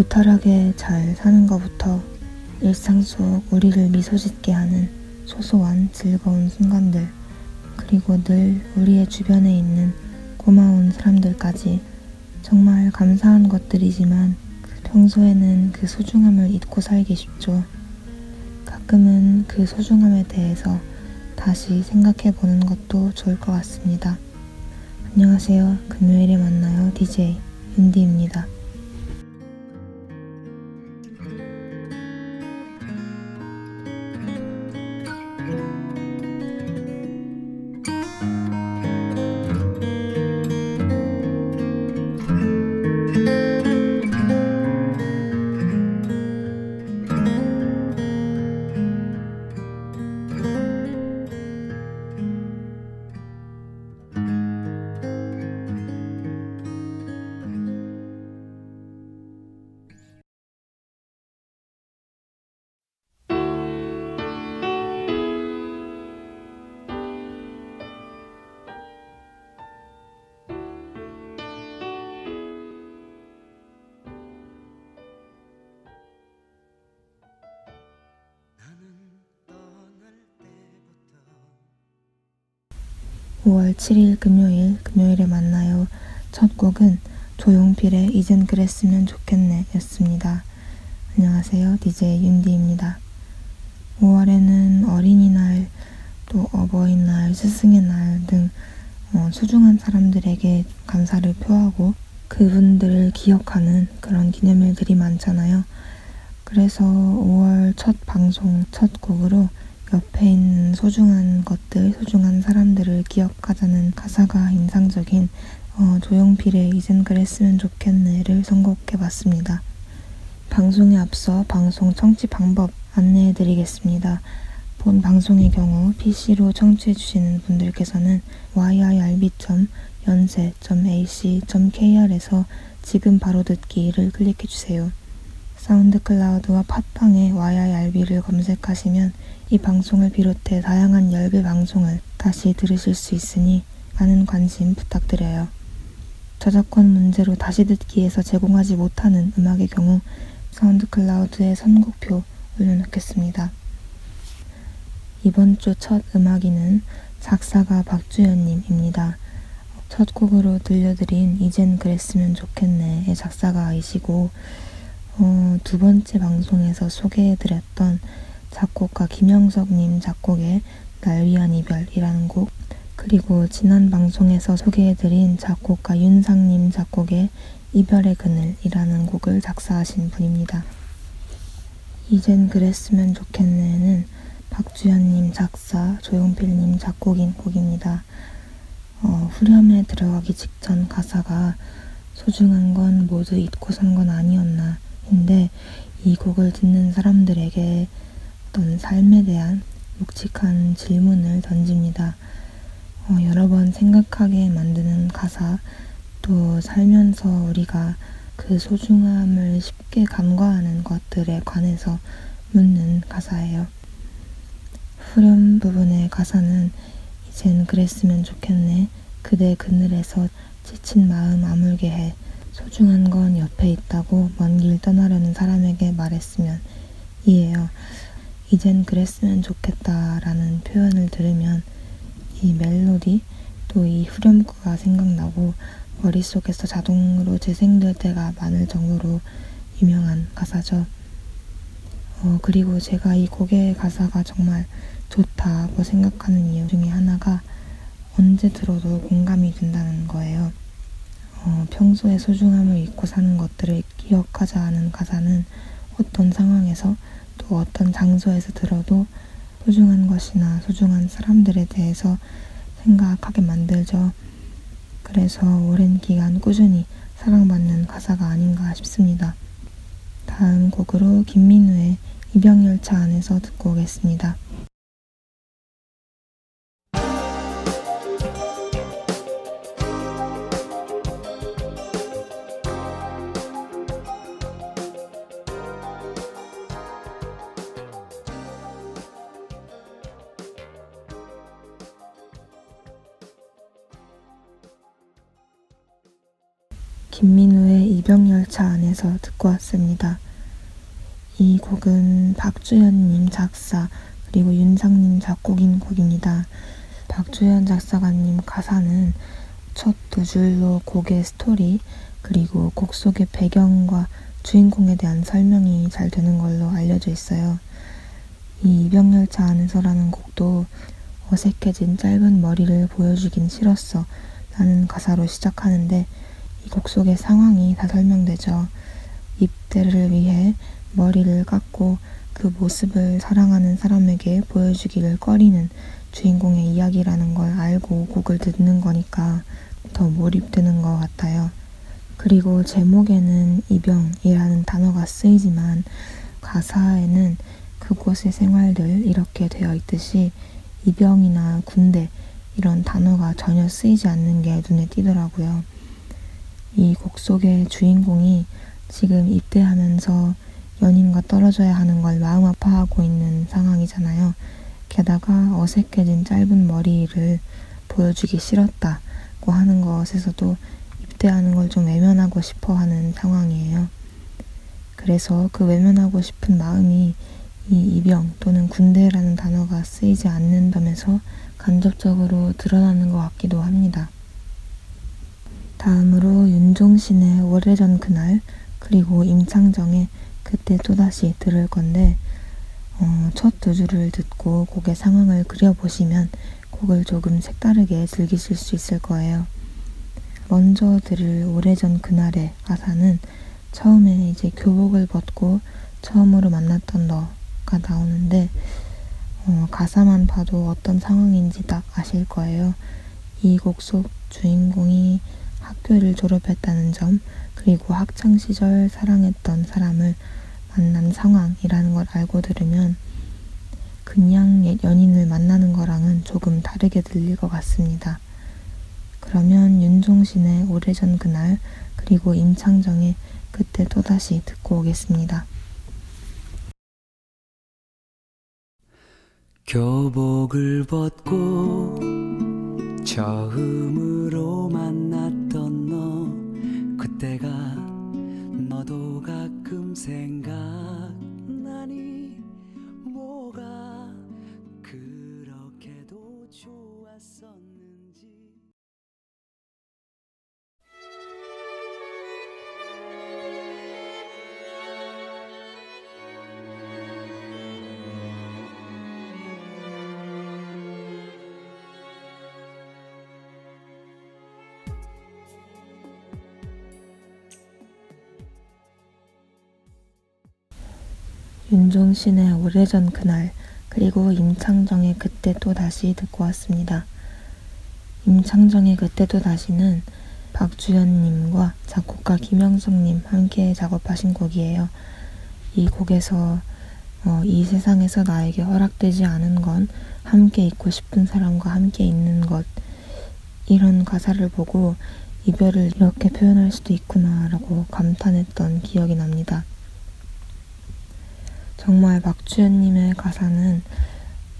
무탈하게 잘 사는 것부터 일상 속 우리를 미소 짓게 하는 소소한 즐거운 순간들, 그리고 늘 우리의 주변에 있는 고마운 사람들까지 정말 감사한 것들이지만 평소에는 그 소중함을 잊고 살기 쉽죠. 가끔은 그 소중함에 대해서 다시 생각해 보는 것도 좋을 것 같습니다. 안녕하세요. 금요일에 만나요. DJ 윤디입니다. 5월 7일 금요일 금요일에 만나요. 첫 곡은 조용필의 이젠 그랬으면 좋겠네 였습니다. 안녕하세요. DJ 윤디입니다. 5월에는 어린이날, 또 어버이날, 스승의 날등 어, 소중한 사람들에게 감사를 표하고 그분들을 기억하는 그런 기념일들이 많잖아요. 그래서 5월 첫 방송 첫 곡으로 옆에 있는 소중한 것들, 소중한 사람들을 기억하자는 가사가 인상적인 어, 조용필의 이젠 그랬으면 좋겠네를 선곡해봤습니다. 방송에 앞서 방송 청취 방법 안내해드리겠습니다. 본 방송의 경우 PC로 청취해주시는 분들께서는 yirb.연세.ac.kr에서 지금 바로 듣기를 클릭해주세요. 사운드 클라우드와 팟빵에 YIRB를 검색하시면 이 방송을 비롯해 다양한 열배 방송을 다시 들으실 수 있으니 많은 관심 부탁드려요. 저작권 문제로 다시 듣기에서 제공하지 못하는 음악의 경우 사운드 클라우드에 선곡표 올려놓겠습니다. 이번 주 첫 음악인은 작사가 박주연님입니다. 첫 곡으로 들려드린 이젠 그랬으면 좋겠네의 작사가이시고 어, 두 번째 방송에서 소개해드렸던 작곡가 김영석님 작곡의 날 위한 이별이라는 곡 그리고 지난 방송에서 소개해드린 작곡가 윤상님 작곡의 이별의 그늘이라는 곡을 작사하신 분입니다. 이젠 그랬으면 좋겠네는 박주현님 작사, 조용필님 작곡인 곡입니다. 어, 후렴에 들어가기 직전 가사가 소중한 건 모두 잊고 산 건 아니었나 인데 이 곡을 듣는 사람들에게 어떤 삶에 대한 묵직한 질문을 던집니다. 어, 여러 번 생각하게 만드는 가사, 또 살면서 우리가 그 소중함을 쉽게 간과하는 것들에 관해서 묻는 가사예요. 후렴 부분의 가사는 이젠 그랬으면 좋겠네. 그대 그늘에서 지친 마음 아물게 해. 소중한 건 옆에 있다고 먼 길 떠나려는 사람에게 말했으면 이에요. 이젠 그랬으면 좋겠다라는 표현을 들으면 이 멜로디 또 이 후렴구가 생각나고 머릿속에서 자동으로 재생될 때가 많을 정도로 유명한 가사죠. 어, 그리고 제가 이 곡의 가사가 정말 좋다고 생각하는 이유 중에 하나가 언제 들어도 공감이 된다는 거예요. 어, 평소에 소중함을 잊고 사는 것들을 기억하자 하는 가사는 어떤 상황에서 또 어떤 장소에서 들어도 소중한 것이나 소중한 사람들에 대해서 생각하게 만들죠. 그래서 오랜 기간 꾸준히 사랑받는 가사가 아닌가 싶습니다. 다음 곡으로 김민우의 입양열차 안에서 듣고 오겠습니다. 김민우의 이병열차 안에서 듣고 왔습니다. 이 곡은 박주현님 작사 그리고 윤상님 작곡인 곡입니다. 박주현 작사가님 가사는 첫 두 줄로 곡의 스토리 그리고 곡 속의 배경과 주인공에 대한 설명이 잘 되는 걸로 알려져 있어요. 이 이병열차 안에서라는 곡도 어색해진 짧은 머리를 보여주긴 싫었어 라는 가사로 시작하는데 이 곡 속의 상황이 다 설명되죠. 입대를 위해 머리를 깎고 그 모습을 사랑하는 사람에게 보여주기를 꺼리는 주인공의 이야기라는 걸 알고 곡을 듣는 거니까 더 몰입되는 것 같아요. 그리고 제목에는 이병이라는 단어가 쓰이지만 가사에는 그곳의 생활들 이렇게 되어 있듯이 이병이나 군대 이런 단어가 전혀 쓰이지 않는 게 눈에 띄더라고요. 이 곡 속의 주인공이 지금 입대하면서 연인과 떨어져야 하는 걸 마음 아파하고 있는 상황이잖아요. 게다가 어색해진 짧은 머리를 보여주기 싫었다고 하는 것에서도 입대하는 걸 좀 외면하고 싶어 하는 상황이에요. 그래서 그 외면하고 싶은 마음이 이 이병 또는 군대라는 단어가 쓰이지 않는 점에서 간접적으로 드러나는 것 같기도 합니다. 다음으로 윤종신의 오래전 그날 그리고 임창정의 그때 또다시 들을 건데 어, 첫두 줄을 듣고 곡의 상황을 그려보시면 곡을 조금 색다르게 즐기실 수 있을 거예요. 먼저 들을 오래전 그날의 가사는 처음에 이제 교복을 벗고 처음으로 만났던 너가 나오는데 어, 가사만 봐도 어떤 상황인지 딱 아실 거예요. 이 곡 속 주인공이 학교를 졸업했다는 점, 그리고 학창시절 사랑했던 사람을 만난 상황이라는 걸 알고 들으면 그냥 옛 연인을 만나는 거랑은 조금 다르게 들릴 것 같습니다. 그러면 윤종신의 오래전 그날 그리고 임창정의 그때 또다시 듣고 오겠습니다. 교복을 벗고 처음으 그때가 너도 가끔 생각 윤종신의 오래전 그날 그리고 임창정의 그때 또 다시 듣고 왔습니다. 임창정의 그때 또 다시는 박주현님과 작곡가 김영석님 함께 작업하신 곡이에요. 이 곡에서 어, 이 세상에서 나에게 허락되지 않은 건 함께 있고 싶은 사람과 함께 있는 것 이런 가사를 보고 이별을 이렇게 표현할 수도 있구나라고 감탄했던 기억이 납니다. 정말 박주현님의 가사는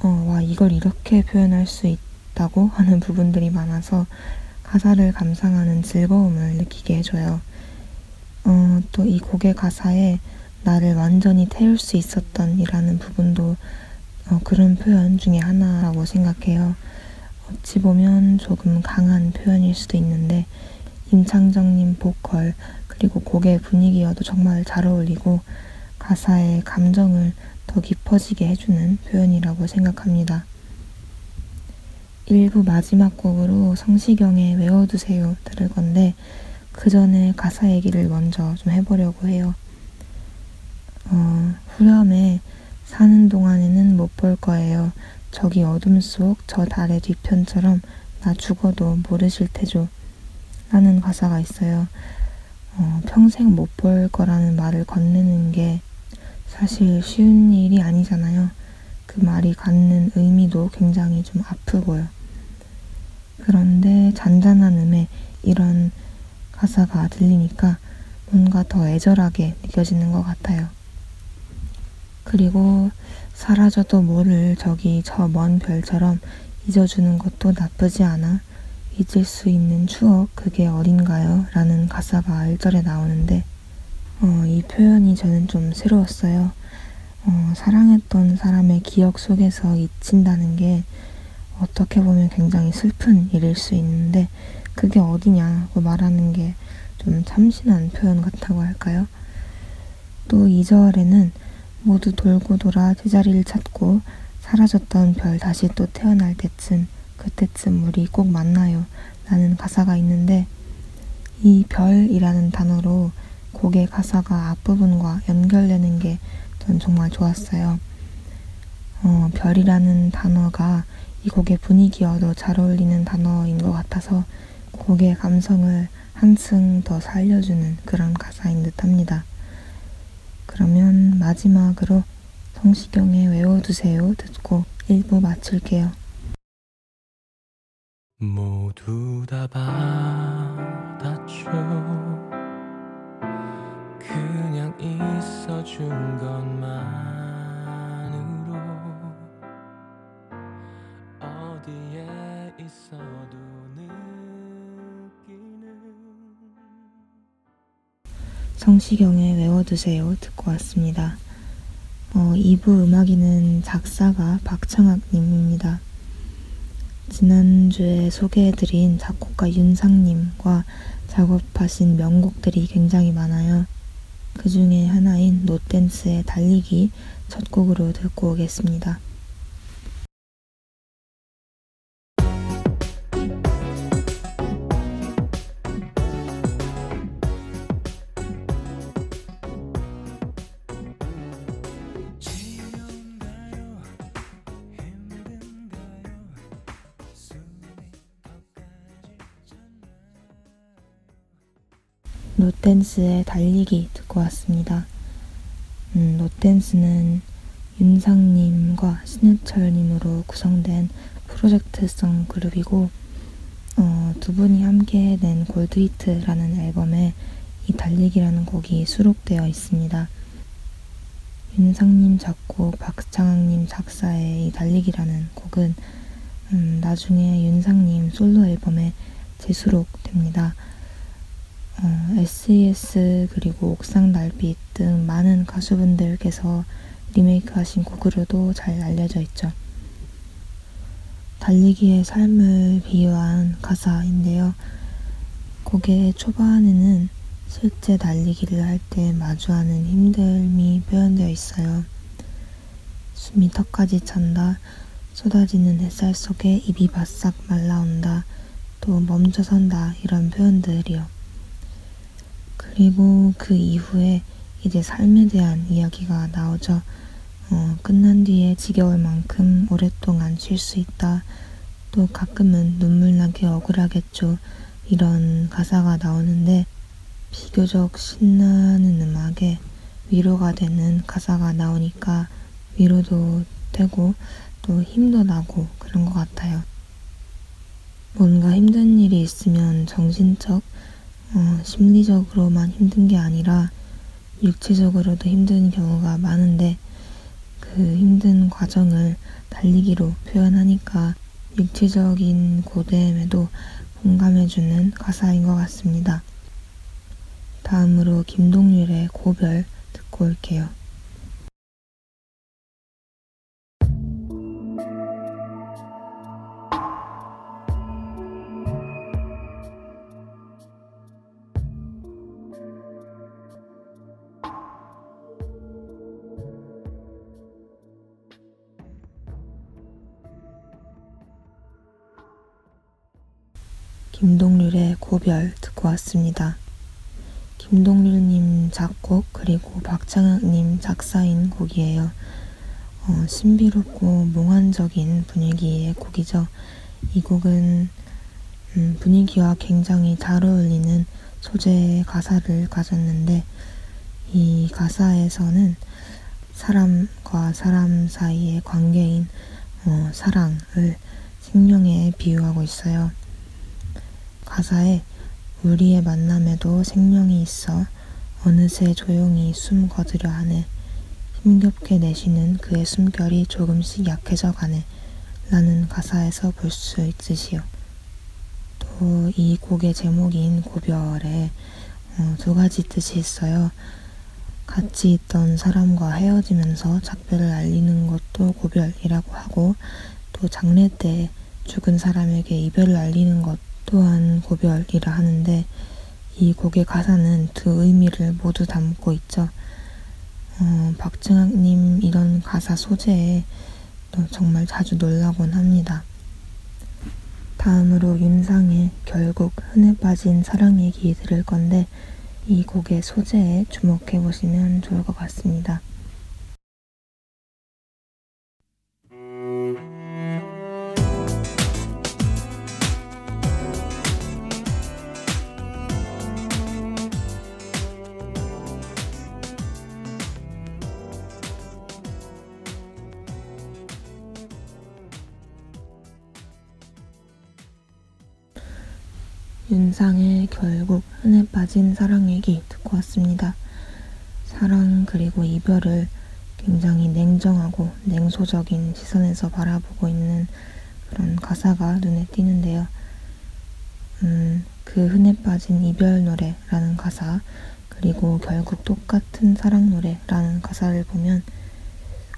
어, 와 이걸 이렇게 표현할 수 있다고 하는 부분들이 많아서 가사를 감상하는 즐거움을 느끼게 해줘요. 어, 또 이 곡의 가사에 나를 완전히 태울 수 있었던 이라는 부분도 어, 그런 표현 중에 하나라고 생각해요. 어찌 보면 조금 강한 표현일 수도 있는데 임창정님 보컬 그리고 곡의 분위기와도 정말 잘 어울리고 가사의 감정을 더 깊어지게 해주는 표현이라고 생각합니다. 1부 마지막 곡으로 성시경의 외워두세요 들을 건데 그 전에 가사 얘기를 먼저 좀 해보려고 해요. 어, 후렴에 사는 동안에는 못 볼 거예요. 저기 어둠 속 저 달의 뒤편처럼 나 죽어도 모르실 테죠. 라는 가사가 있어요. 어, 평생 못 볼 거라는 말을 건네는 게 사실 쉬운 일이 아니잖아요. 그 말이 갖는 의미도 굉장히 좀 아프고요. 그런데 잔잔한 음에 이런 가사가 들리니까 뭔가 더 애절하게 느껴지는 것 같아요. 그리고 사라져도 모를 저기 저 먼 별처럼 잊어주는 것도 나쁘지 않아. 잊을 수 있는 추억, 그게 어딘가요? 라는 가사가 1절에 나오는데, 어, 이 표현이 저는 좀 새로웠어요. 어, 사랑했던 사람의 기억 속에서 잊힌다는 게 어떻게 보면 굉장히 슬픈 일일 수 있는데, 그게 어디냐고 말하는 게 좀 참신한 표현 같다고 할까요? 또 2절에는 모두 돌고 돌아 제자리를 찾고 사라졌던 별 다시 또 태어날 때쯤 그때쯤 우리 꼭 만나요 라는 가사가 있는데 이 별이라는 단어로 곡의 가사가 앞부분과 연결되는 게 전 정말 좋았어요. 어, 별이라는 단어가 이 곡의 분위기와도 잘 어울리는 단어인 것 같아서 곡의 감성을 한층 더 살려주는 그런 가사인 듯 합니다. 그러면 마지막으로 성시경의 외워두세요 듣고 1부 마칠게요. 모두 다 받았죠 성시경의 외워두세요 듣고 왔습니다. 어, 2부 음악이는 작사가 박창학님입니다. 지난주에 소개해드린 작곡가 윤상님과 작업하신 명곡들이 굉장히 많아요. 그 중에 하나인 노댄스의 달리기 첫 곡으로 듣고 오겠습니다. 노댄스의 달리기 듣고 왔습니다. 음, 노댄스는 윤상님과 신해철님으로 구성된 프로젝트성 그룹이고 어, 두 분이 함께 낸 골드히트라는 앨범에 이 달리기라는 곡이 수록되어 있습니다. 윤상님 작곡, 박창학님 작사의 이 달리기라는 곡은 음, 나중에 윤상님 솔로 앨범에 재수록됩니다. 어, SES 그리고 옥상 달빛 등 많은 가수분들께서 리메이크하신 곡으로도 잘 알려져 있죠. 달리기의 삶을 비유한 가사인데요. 곡의 초반에는 실제 달리기를 할 때 마주하는 힘듦이 표현되어 있어요. 숨이 턱까지 찬다, 쏟아지는 햇살 속에 입이 바싹 말라온다, 또 멈춰선다 이런 표현들이요. 그리고 그 이후에 이제 삶에 대한 이야기가 나오죠. 어, 끝난 뒤에 지겨울 만큼 오랫동안 쉴 수 있다. 또 가끔은 눈물 나게 억울하겠죠. 이런 가사가 나오는데 비교적 신나는 음악에 위로가 되는 가사가 나오니까 위로도 되고 또 힘도 나고 그런 것 같아요. 뭔가 힘든 일이 있으면 정신적, 어, 심리적으로만 힘든 게 아니라 육체적으로도 힘든 경우가 많은데 그 힘든 과정을 달리기로 표현하니까 육체적인 고됨에도 공감해주는 가사인 것 같습니다. 다음으로 김동률의 고별 듣고 올게요. 고별 듣고 왔습니다. 김동률님 작곡 그리고 박창학님 작사인 곡이에요. 어, 신비롭고 몽환적인 분위기의 곡이죠. 이 곡은 음, 분위기와 굉장히 잘 어울리는 소재의 가사를 가졌는데 이 가사에서는 사람과 사람 사이의 관계인 어, 사랑을 생명에 비유하고 있어요. 가사에 우리의 만남에도 생명이 있어 어느새 조용히 숨 거두려 하네. 힘겹게 내쉬는 그의 숨결이 조금씩 약해져 가네. 라는 가사에서 볼 수 있으시오. 또이 곡의 제목인 고별에 어, 두 가지 뜻이 있어요. 같이 있던 사람과 헤어지면서 작별을 알리는 것도 고별이라고 하고 또 장례 때 죽은 사람에게 이별을 알리는 것 또한 고별이라 하는데 이 곡의 가사는 두 의미를 모두 담고 있죠. 어, 박정학님 이런 가사 소재에 또 정말 자주 놀라곤 합니다. 다음으로 윤상의 결국 흔해 빠진 사랑 얘기 들을 건데 이 곡의 소재에 주목해 보시면 좋을 것 같습니다. 윤상의 결국 흔해 빠진 사랑 얘기 듣고 왔습니다. 사랑 그리고 이별을 굉장히 냉정하고 냉소적인 시선에서 바라보고 있는 그런 가사가 눈에 띄는데요. 음, 그 흔해 빠진 이별 노래라는 가사, 그리고 결국 똑같은 사랑 노래라는 가사를 보면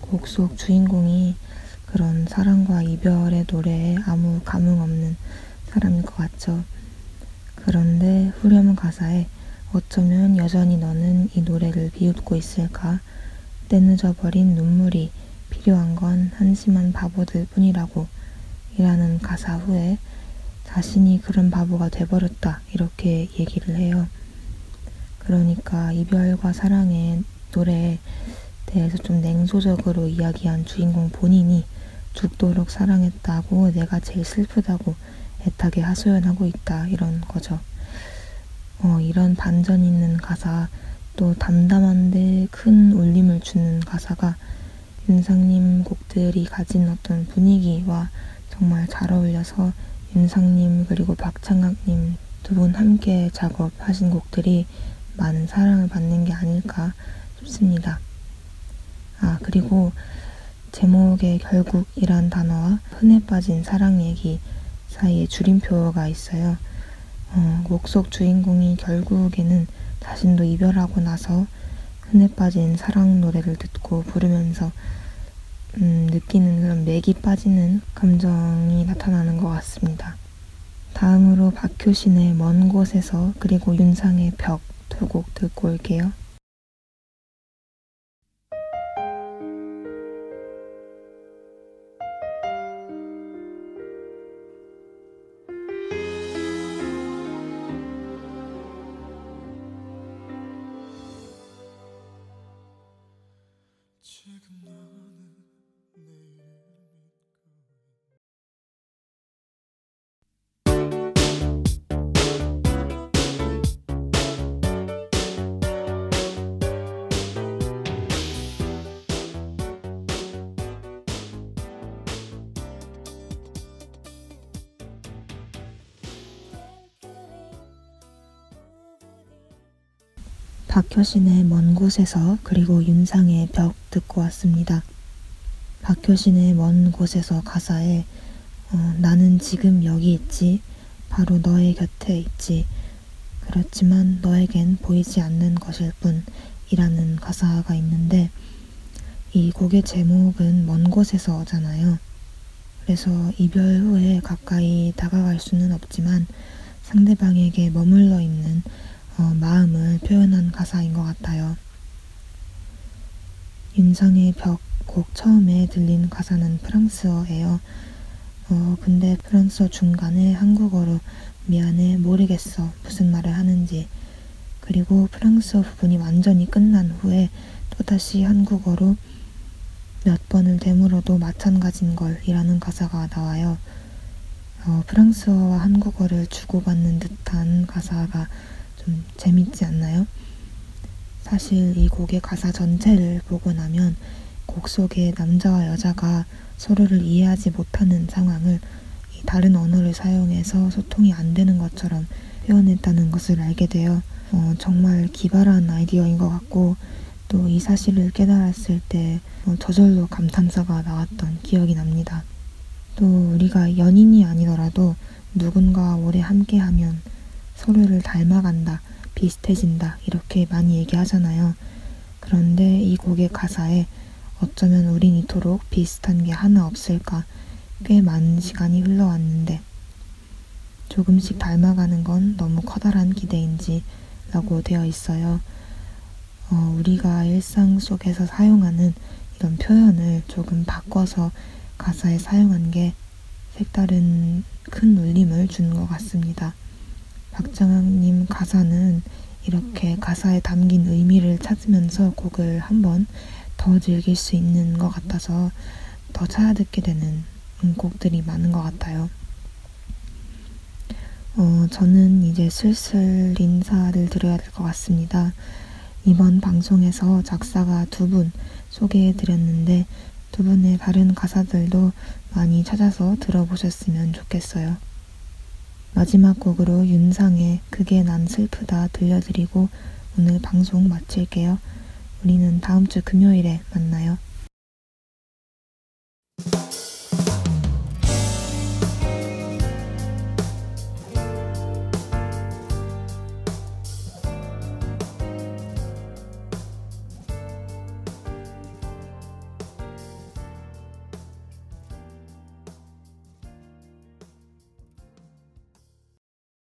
곡 속 주인공이 그런 사랑과 이별의 노래에 아무 감흥 없는 사람일 것 같죠. 그런데 후렴 가사에 어쩌면 여전히 너는 이 노래를 비웃고 있을까? 때늦어버린 눈물이 필요한 건 한심한 바보들 뿐이라고 이라는 가사 후에 자신이 그런 바보가 돼버렸다 이렇게 얘기를 해요. 그러니까 이별과 사랑의 노래에 대해서 좀 냉소적으로 이야기한 주인공 본인이 죽도록 사랑했다고 내가 제일 슬프다고 애타게 하소연하고 있다 이런 거죠. 어, 이런 반전 있는 가사 또 담담한데 큰 울림을 주는 가사가 윤상님 곡들이 가진 어떤 분위기와 정말 잘 어울려서 윤상님 그리고 박창학님 두 분 함께 작업하신 곡들이 많은 사랑을 받는 게 아닐까 싶습니다. 아 그리고 제목의 결국이란 단어와 흔해 빠진 사랑 얘기 사이에 줄임표가 있어요. 어, 곡속 주인공이 결국에는 자신도 이별하고 나서 흔해 빠진 사랑 노래를 듣고 부르면서 음, 느끼는 그런 맥이 빠지는 감정이 나타나는 것 같습니다. 다음으로 박효신의 먼 곳에서 그리고 윤상의 벽 두 곡 듣고 올게요. 박효신의 먼 곳에서 그리고 윤상의 벽 듣고 왔습니다. 박효신의 먼 곳에서 가사에 어, 나는 지금 여기 있지 바로 너의 곁에 있지 그렇지만 너에겐 보이지 않는 것일 뿐이라는 가사가 있는데 이 곡의 제목은 먼 곳에서잖아요. 그래서 이별 후에 가까이 다가갈 수는 없지만 상대방에게 머물러 있는 어, 마음을 표현한 가사인 것 같아요. 윤상의 벽 곡 처음에 들린 가사는 프랑스어예요. 어, 근데 프랑스어 중간에 한국어로 미안해, 모르겠어, 무슨 말을 하는지. 그리고 프랑스어 부분이 완전히 끝난 후에 또다시 한국어로 몇 번을 되물어도 마찬가지인 걸이라는 가사가 나와요. 어, 프랑스어와 한국어를 주고받는 듯한 가사가 좀 재밌지 않나요? 사실 이 곡의 가사 전체를 보고 나면 곡 속에 남자와 여자가 서로를 이해하지 못하는 상황을 이 다른 언어를 사용해서 소통이 안 되는 것처럼 표현했다는 것을 알게 되어 어, 정말 기발한 아이디어인 것 같고 또 이 사실을 깨달았을 때 어, 저절로 감탄사가 나왔던 기억이 납니다. 또 우리가 연인이 아니더라도 누군가 오래 함께하면 서로를 닮아간다, 비슷해진다 이렇게 많이 얘기하잖아요. 그런데 이 곡의 가사에 어쩌면 우린 이토록 비슷한 게 하나 없을까 꽤 많은 시간이 흘러왔는데 조금씩 닮아가는 건 너무 커다란 기대인지 라고 되어 있어요. 어, 우리가 일상 속에서 사용하는 이런 표현을 조금 바꿔서 가사에 사용한 게 색다른 큰 울림을 준 것 같습니다. 박정학님 가사는 이렇게 가사에 담긴 의미를 찾으면서 곡을 한번 더 즐길 수 있는 것 같아서 더 찾아 듣게 되는 곡들이 많은 것 같아요. 어, 저는 이제 슬슬 인사를 드려야 될 것 같습니다. 이번 방송에서 작사가 두 분 소개해 드렸는데 두 분의 다른 가사들도 많이 찾아서 들어보셨으면 좋겠어요. 마지막 곡으로 윤상의 그게 난 슬프다 들려드리고 오늘 방송 마칠게요. 우리는 다음 주 금요일에 만나요.